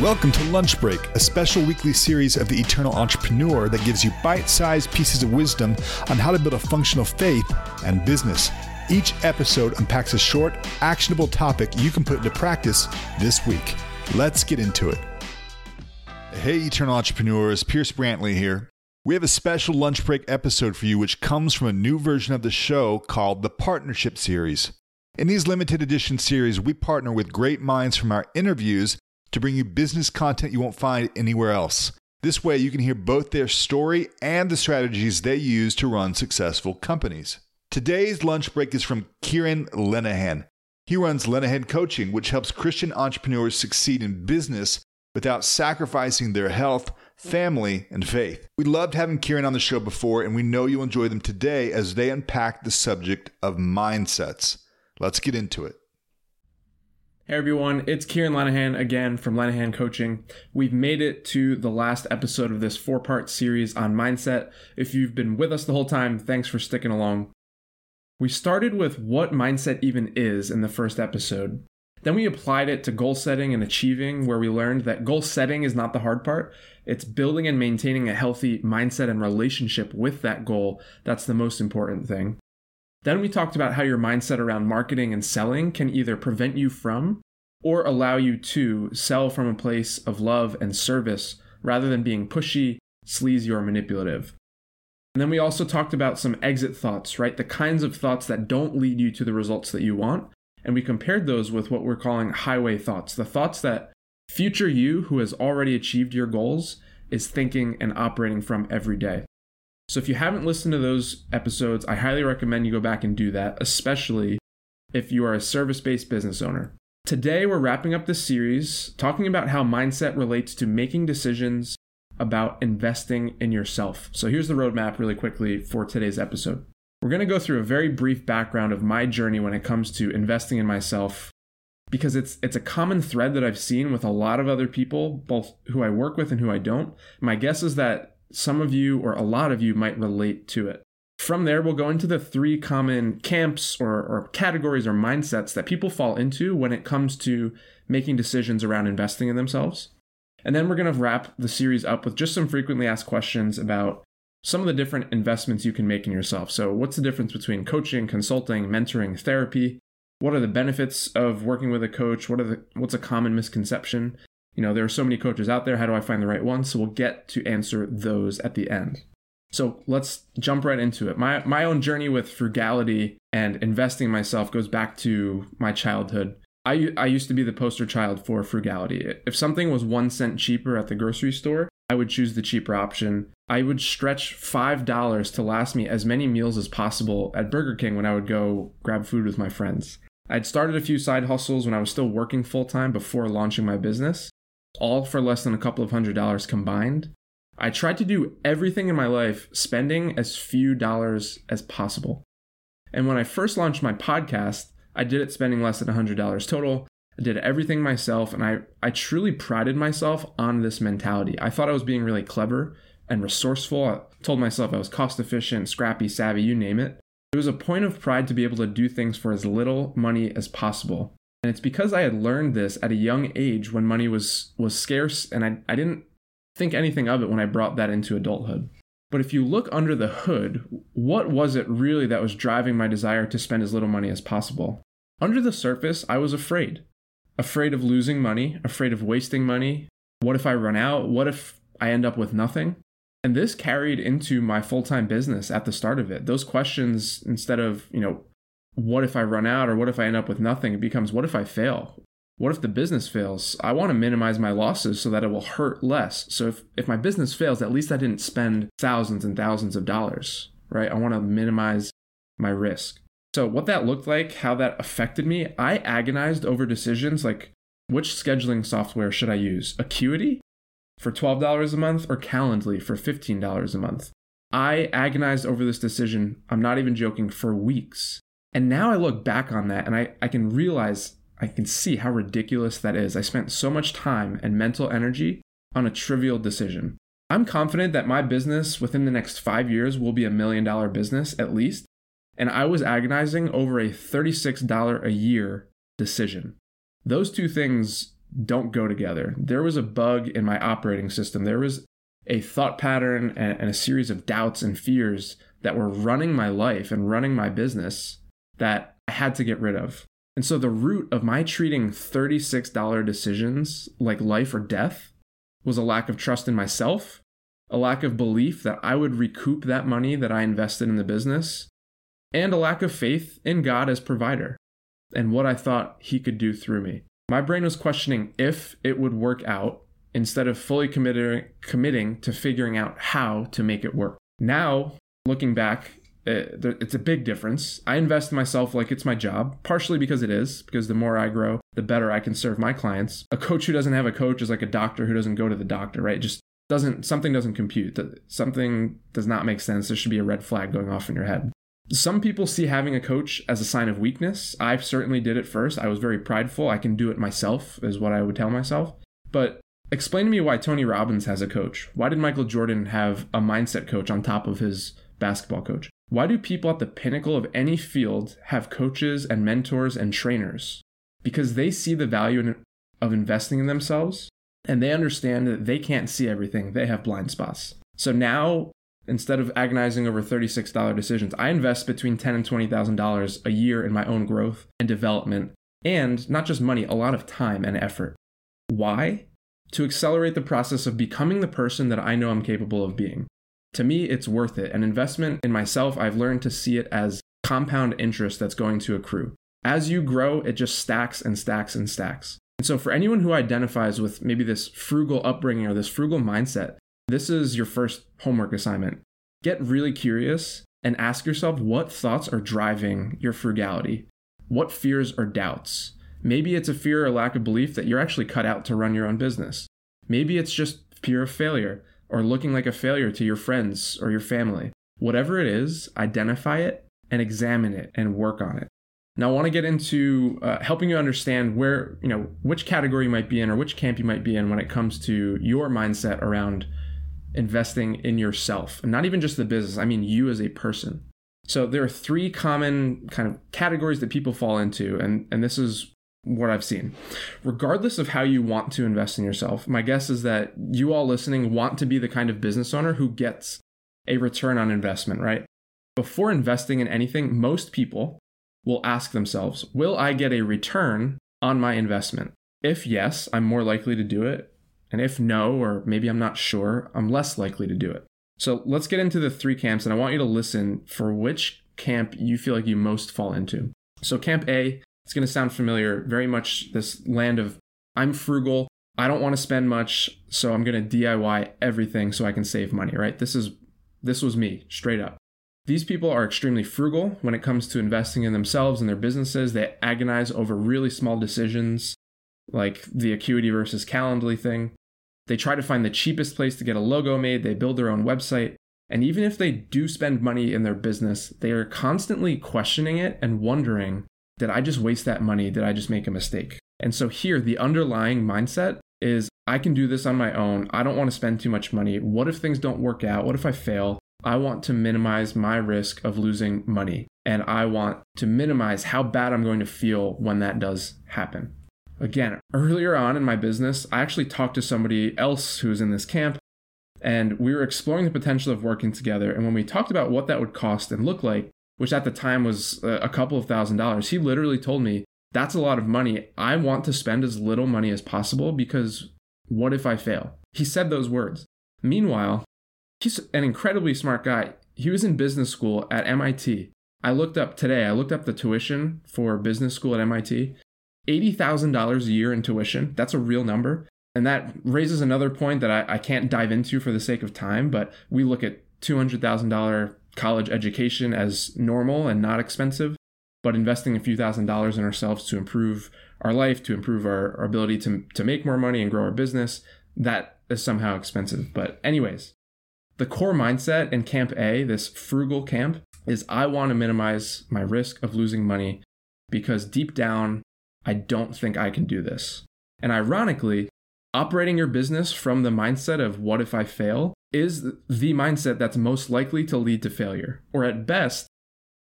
Welcome to Lunch Break, a special weekly series of the Eternal Entrepreneur that gives you bite sized pieces of wisdom on how to build a functional faith and business. Each episode unpacks a short, actionable topic you can put into practice this week. Let's get into it. Hey, Eternal Entrepreneurs, Pierce Brantley here. We have a special lunch break episode for you, which comes from a new version of the show called the Partnership Series. In these limited edition series, we partner with great minds from our interviews to bring you business content you won't find anywhere else. This way, you can hear both their story and the strategies they use to run successful companies. Today's lunch break is from Kieran Lenahan. He runs Lenahan Coaching, which helps Christian entrepreneurs succeed in business without sacrificing their health, family, and faith. We loved having Kieran on the show before, and we know you'll enjoy them today as they unpack the subject of mindsets. Let's get into it. Hey everyone, it's Kieran Lenahan again from Lenahan Coaching. We've made it to the last episode of this four part series on mindset. If you've been with us the whole time, thanks for sticking along. We started with what mindset even is in the first episode. Then we applied it to goal setting and achieving, where we learned that goal setting is not the hard part. It's building and maintaining a healthy mindset and relationship with that goal that's the most important thing. Then we talked about how your mindset around marketing and selling can either prevent you from or allow you to sell from a place of love and service rather than being pushy, sleazy, or manipulative. And then we also talked about some exit thoughts, right? The kinds of thoughts that don't lead you to the results that you want. And we compared those with what we're calling highway thoughts, the thoughts that future you who has already achieved your goals is thinking and operating from every day. So if you haven't listened to those episodes, I highly recommend you go back and do that, especially if you are a service based business owner. Today, we're wrapping up this series talking about how mindset relates to making decisions about investing in yourself. So here's the roadmap really quickly for today's episode. We're going to go through a very brief background of my journey when it comes to investing in myself because it's it's a common thread that I've seen with a lot of other people, both who I work with and who I don't. My guess is that some of you or a lot of you might relate to it. From there, we'll go into the three common camps or, or, categories or mindsets that people fall into when it comes to making decisions around investing in themselves. And then we're going to wrap the series up with just some frequently asked questions about some of the different investments you can make in yourself. So, what's the difference between coaching, consulting, mentoring, therapy? What are the benefits of working with a coach? What are the what's a common misconception? You know, there are so many coaches out there. How do I find the right one? So we'll get to answer those at the end. So let's jump right into it. My my own journey with frugality and investing myself goes back to my childhood. I I used to be the poster child for frugality. If something was 1 cent cheaper at the grocery store, I would choose the cheaper option. I would stretch $5 to last me as many meals as possible at Burger King when I would go grab food with my friends. I'd started a few side hustles when I was still working full time before launching my business all for less than a couple of hundred dollars combined. I tried to do everything in my life spending as few dollars as possible. And when I first launched my podcast, I did it spending less than $100 total. I did everything myself, and I, I truly prided myself on this mentality. I thought I was being really clever and resourceful. I told myself I was cost efficient, scrappy, savvy, you name it. It was a point of pride to be able to do things for as little money as possible. And it's because I had learned this at a young age when money was was scarce and I, I didn't think anything of it when I brought that into adulthood. But if you look under the hood, what was it really that was driving my desire to spend as little money as possible? Under the surface, I was afraid. Afraid of losing money, afraid of wasting money. What if I run out? What if I end up with nothing? And this carried into my full time business at the start of it. Those questions, instead of, you know, what if I run out or what if I end up with nothing? It becomes what if I fail? What if the business fails? I want to minimize my losses so that it will hurt less. So if, if my business fails, at least I didn't spend thousands and thousands of dollars, right? I want to minimize my risk. So what that looked like, how that affected me, I agonized over decisions like which scheduling software should I use? Acuity for $12 a month or Calendly for $15 a month? I agonized over this decision, I'm not even joking, for weeks. And now I look back on that and I, I can realize, I can see how ridiculous that is. I spent so much time and mental energy on a trivial decision. I'm confident that my business within the next five years will be a million dollar business at least. And I was agonizing over a $36 a year decision. Those two things don't go together. There was a bug in my operating system. There was a thought pattern and, and a series of doubts and fears that were running my life and running my business that I had to get rid of. And so the root of my treating $36 decisions like life or death was a lack of trust in myself, a lack of belief that I would recoup that money that I invested in the business, and a lack of faith in God as provider and what I thought He could do through me. My brain was questioning if it would work out instead of fully committing, committing to figuring out how to make it work. Now, looking back, Uh, it's a big difference. I invest in myself like it's my job, partially because it is, because the more I grow, the better I can serve my clients. A coach who doesn't have a coach is like a doctor who doesn't go to the doctor, right? Just doesn't something doesn't compute. Something does not make sense. There should be a red flag going off in your head. Some people see having a coach as a sign of weakness. I certainly did it first. I was very prideful. I can do it myself, is what I would tell myself. But explain to me why Tony Robbins has a coach. Why did Michael Jordan have a mindset coach on top of his basketball coach? Why do people at the pinnacle of any field have coaches and mentors and trainers? Because they see the value in, of investing in themselves and they understand that they can't see everything, they have blind spots. So now, instead of agonizing over $36 decisions, I invest between $10 and $20,000 a year in my own growth and development, and not just money, a lot of time and effort. Why? To accelerate the process of becoming the person that I know I'm capable of being to me, it's worth it. An investment in myself, I've learned to see it as compound interest that's going to accrue. As you grow, it just stacks and stacks and stacks. And so, for anyone who identifies with maybe this frugal upbringing or this frugal mindset, this is your first homework assignment. Get really curious and ask yourself what thoughts are driving your frugality? What fears or doubts? Maybe it's a fear or lack of belief that you're actually cut out to run your own business. Maybe it's just fear of failure or looking like a failure to your friends or your family. Whatever it is, identify it and examine it and work on it. Now, I want to get into uh, helping you understand where, you know, which category you might be in or which camp you might be in when it comes to your mindset around investing in yourself. And not even just the business, I mean you as a person. So there are three common kind of categories that people fall into, and, and this is what I've seen. Regardless of how you want to invest in yourself, my guess is that you all listening want to be the kind of business owner who gets a return on investment, right? Before investing in anything, most people will ask themselves, Will I get a return on my investment? If yes, I'm more likely to do it. And if no, or maybe I'm not sure, I'm less likely to do it. So let's get into the three camps, and I want you to listen for which camp you feel like you most fall into. So, camp A it's going to sound familiar, very much this land of I'm frugal, I don't want to spend much, so I'm going to DIY everything so I can save money, right? This is this was me, straight up. These people are extremely frugal when it comes to investing in themselves and their businesses. They agonize over really small decisions like the Acuity versus Calendly thing. They try to find the cheapest place to get a logo made, they build their own website. And even if they do spend money in their business, they are constantly questioning it and wondering did I just waste that money? Did I just make a mistake? And so here, the underlying mindset is I can do this on my own. I don't want to spend too much money. What if things don't work out? What if I fail? I want to minimize my risk of losing money. And I want to minimize how bad I'm going to feel when that does happen. Again, earlier on in my business, I actually talked to somebody else who was in this camp and we were exploring the potential of working together. And when we talked about what that would cost and look like, which at the time was uh, a couple of thousand dollars. He literally told me, That's a lot of money. I want to spend as little money as possible because what if I fail? He said those words. Meanwhile, he's an incredibly smart guy. He was in business school at MIT. I looked up today, I looked up the tuition for business school at MIT $80,000 a year in tuition. That's a real number. And that raises another point that I, I can't dive into for the sake of time, but we look at $200,000 college education as normal and not expensive, but investing a few thousand dollars in ourselves to improve our life, to improve our, our ability to, to make more money and grow our business, that is somehow expensive. But, anyways, the core mindset in Camp A, this frugal camp, is I want to minimize my risk of losing money because deep down, I don't think I can do this. And ironically, operating your business from the mindset of what if I fail is the mindset that's most likely to lead to failure. Or at best,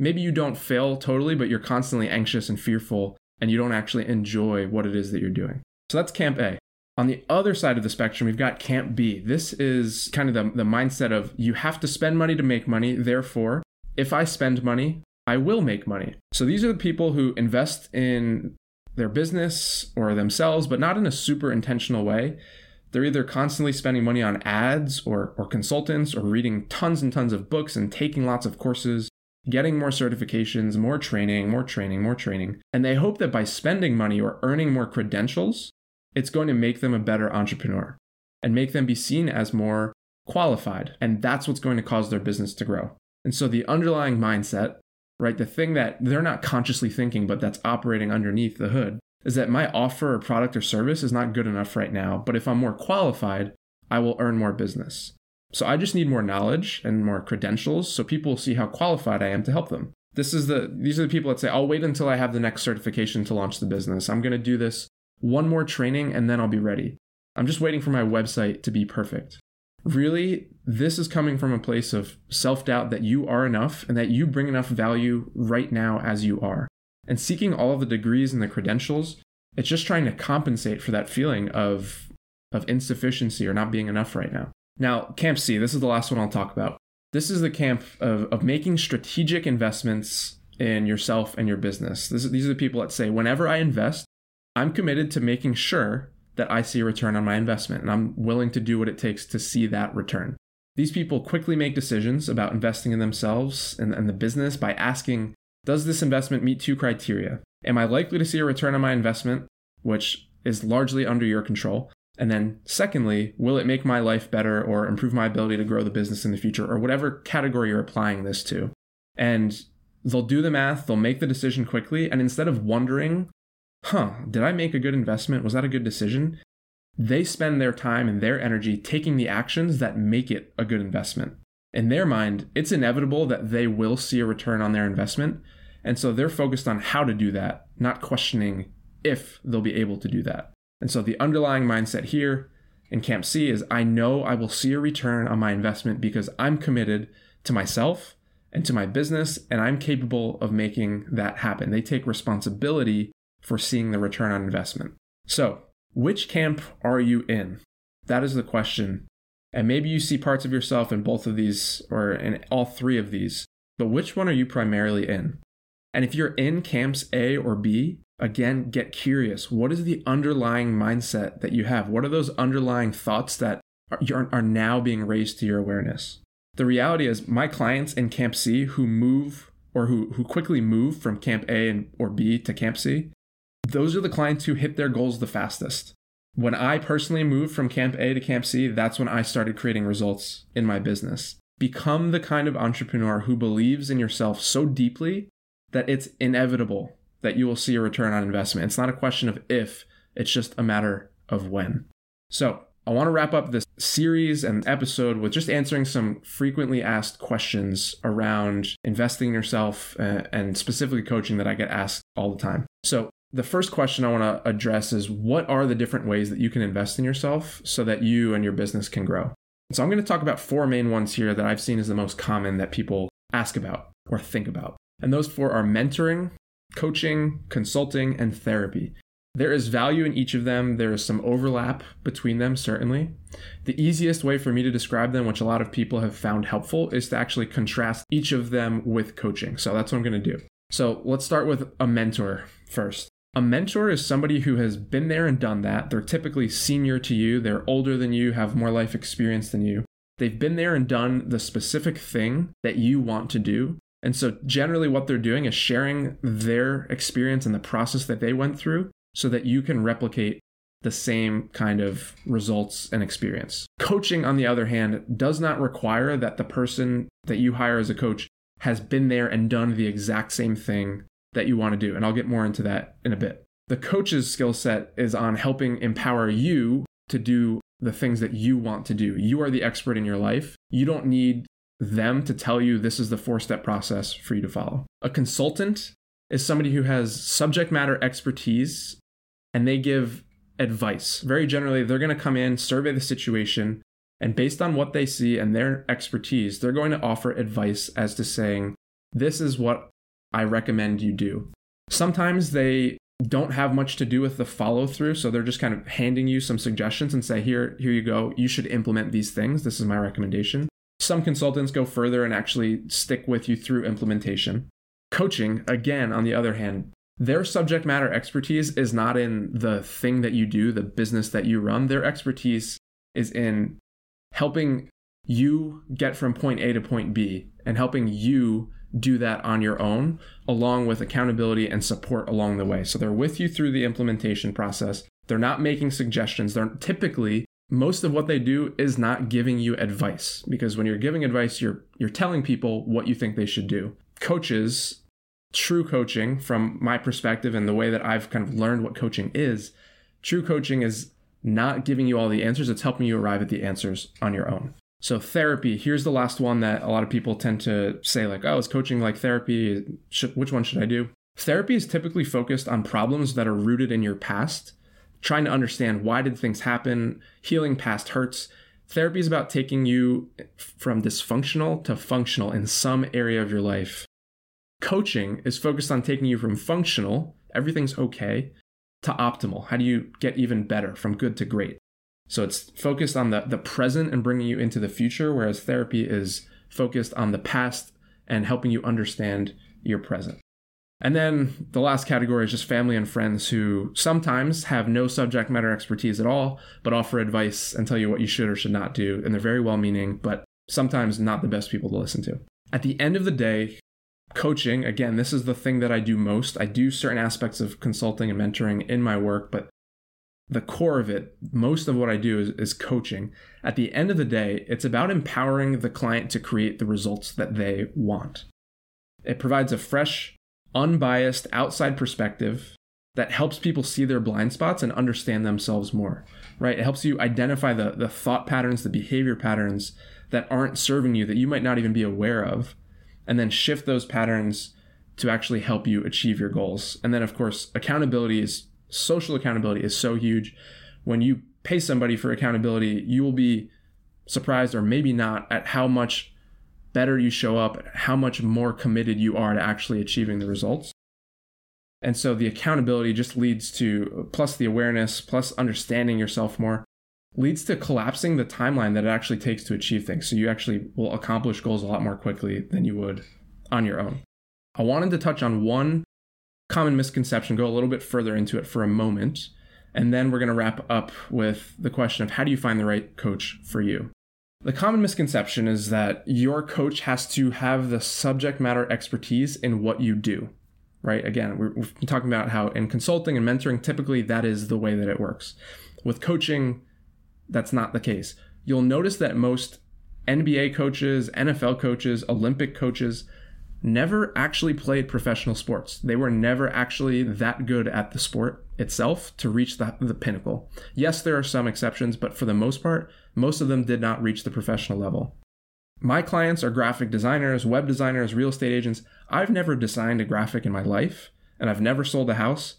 maybe you don't fail totally, but you're constantly anxious and fearful and you don't actually enjoy what it is that you're doing. So that's Camp A. On the other side of the spectrum, we've got Camp B. This is kind of the, the mindset of you have to spend money to make money. Therefore, if I spend money, I will make money. So these are the people who invest in their business or themselves, but not in a super intentional way. They're either constantly spending money on ads or, or consultants or reading tons and tons of books and taking lots of courses, getting more certifications, more training, more training, more training. And they hope that by spending money or earning more credentials, it's going to make them a better entrepreneur and make them be seen as more qualified. And that's what's going to cause their business to grow. And so the underlying mindset, right, the thing that they're not consciously thinking, but that's operating underneath the hood, is that my offer or product or service is not good enough right now. But if I'm more qualified, I will earn more business. So I just need more knowledge and more credentials so people see how qualified I am to help them. This is the these are the people that say, I'll wait until I have the next certification to launch the business. I'm gonna do this one more training and then I'll be ready. I'm just waiting for my website to be perfect. Really, this is coming from a place of self doubt that you are enough and that you bring enough value right now as you are. And seeking all of the degrees and the credentials, it's just trying to compensate for that feeling of, of insufficiency or not being enough right now. Now, Camp C, this is the last one I'll talk about. This is the camp of, of making strategic investments in yourself and your business. This, these are the people that say, whenever I invest, I'm committed to making sure that I see a return on my investment, and I'm willing to do what it takes to see that return. These people quickly make decisions about investing in themselves and, and the business by asking Does this investment meet two criteria? Am I likely to see a return on my investment, which is largely under your control? And then, secondly, will it make my life better or improve my ability to grow the business in the future or whatever category you're applying this to? And they'll do the math, they'll make the decision quickly. And instead of wondering huh, did I make a good investment? Was that a good decision? They spend their time and their energy taking the actions that make it a good investment. In their mind, it's inevitable that they will see a return on their investment. And so they're focused on how to do that, not questioning if they'll be able to do that. And so the underlying mindset here in Camp C is I know I will see a return on my investment because I'm committed to myself and to my business, and I'm capable of making that happen. They take responsibility for seeing the return on investment. So, which camp are you in? That is the question. And maybe you see parts of yourself in both of these or in all three of these, but which one are you primarily in? And if you're in camps A or B, again, get curious. What is the underlying mindset that you have? What are those underlying thoughts that are, are now being raised to your awareness? The reality is, my clients in Camp C who move or who, who quickly move from Camp A and, or B to Camp C, those are the clients who hit their goals the fastest. When I personally moved from Camp A to Camp C, that's when I started creating results in my business. Become the kind of entrepreneur who believes in yourself so deeply that it's inevitable that you will see a return on investment. It's not a question of if, it's just a matter of when. So, I want to wrap up this series and episode with just answering some frequently asked questions around investing in yourself uh, and specifically coaching that I get asked all the time. So, the first question I want to address is what are the different ways that you can invest in yourself so that you and your business can grow? So I'm going to talk about four main ones here that I've seen as the most common that people ask about or think about. And those four are mentoring, coaching, consulting, and therapy. There is value in each of them. There is some overlap between them, certainly. The easiest way for me to describe them, which a lot of people have found helpful, is to actually contrast each of them with coaching. So that's what I'm going to do. So let's start with a mentor first. A mentor is somebody who has been there and done that. They're typically senior to you, they're older than you, have more life experience than you. They've been there and done the specific thing that you want to do. And so, generally, what they're doing is sharing their experience and the process that they went through so that you can replicate the same kind of results and experience. Coaching, on the other hand, does not require that the person that you hire as a coach has been there and done the exact same thing that you want to do. And I'll get more into that in a bit. The coach's skill set is on helping empower you to do the things that you want to do. You are the expert in your life. You don't need them to tell you this is the four step process for you to follow. A consultant is somebody who has subject matter expertise and they give advice. Very generally, they're going to come in, survey the situation, and based on what they see and their expertise, they're going to offer advice as to saying, this is what I recommend you do. Sometimes they don't have much to do with the follow through. So they're just kind of handing you some suggestions and say, here, here you go. You should implement these things. This is my recommendation. Some consultants go further and actually stick with you through implementation. Coaching, again, on the other hand, their subject matter expertise is not in the thing that you do, the business that you run. Their expertise is in helping you get from point A to point B and helping you do that on your own, along with accountability and support along the way. So they're with you through the implementation process. They're not making suggestions. They're typically most of what they do is not giving you advice because when you're giving advice, you're you're telling people what you think they should do. Coaches, true coaching from my perspective and the way that I've kind of learned what coaching is, true coaching is not giving you all the answers, it's helping you arrive at the answers on your own. So therapy, here's the last one that a lot of people tend to say like, "Oh, is coaching like therapy? Which one should I do?" Therapy is typically focused on problems that are rooted in your past, trying to understand why did things happen, healing past hurts. Therapy is about taking you from dysfunctional to functional in some area of your life. Coaching is focused on taking you from functional, everything's okay, to optimal. How do you get even better from good to great? So it's focused on the, the present and bringing you into the future, whereas therapy is focused on the past and helping you understand your present. And then the last category is just family and friends who sometimes have no subject matter expertise at all, but offer advice and tell you what you should or should not do. And they're very well meaning, but sometimes not the best people to listen to. At the end of the day, coaching, again, this is the thing that I do most. I do certain aspects of consulting and mentoring in my work, but the core of it, most of what I do is, is coaching. At the end of the day, it's about empowering the client to create the results that they want. It provides a fresh, unbiased, outside perspective that helps people see their blind spots and understand themselves more, right? It helps you identify the, the thought patterns, the behavior patterns that aren't serving you that you might not even be aware of, and then shift those patterns to actually help you achieve your goals. And then, of course, accountability is social accountability is so huge. When you pay somebody for accountability, you will be surprised or maybe not at how much better you show up, how much more committed you are to actually achieving the results. And so the accountability just leads to, plus the awareness, plus understanding yourself more, leads to collapsing the timeline that it actually takes to achieve things. So you actually will accomplish goals a lot more quickly than you would on your own. I wanted to touch on one common misconception, go a little bit further into it for a moment. And then we're going to wrap up with the question of how do you find the right coach for you? The common misconception is that your coach has to have the subject matter expertise in what you do, right? Again, we've been talking about how in consulting and mentoring, typically that is the way that it works. With coaching, that's not the case. You'll notice that most NBA coaches, NFL coaches, Olympic coaches, never actually played professional sports. They were never actually that good at the sport itself to reach the, the pinnacle. Yes, there are some exceptions, but for the most part, most of them did not reach the professional level. My clients are graphic designers, web designers, real estate agents. I've never designed a graphic in my life, and I've never sold a house,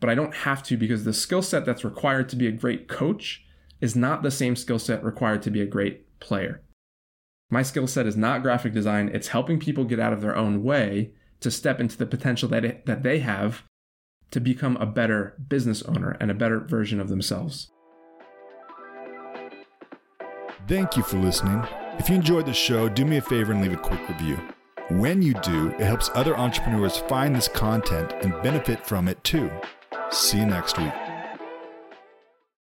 but I don't have to because the skill set that's required to be a great coach is not the same skill set required to be a great player. My skill set is not graphic design, it's helping people get out of their own way to step into the potential that, it, that they have to become a better business owner and a better version of themselves. Thank you for listening. If you enjoyed the show, do me a favor and leave a quick review. When you do, it helps other entrepreneurs find this content and benefit from it too. See you next week.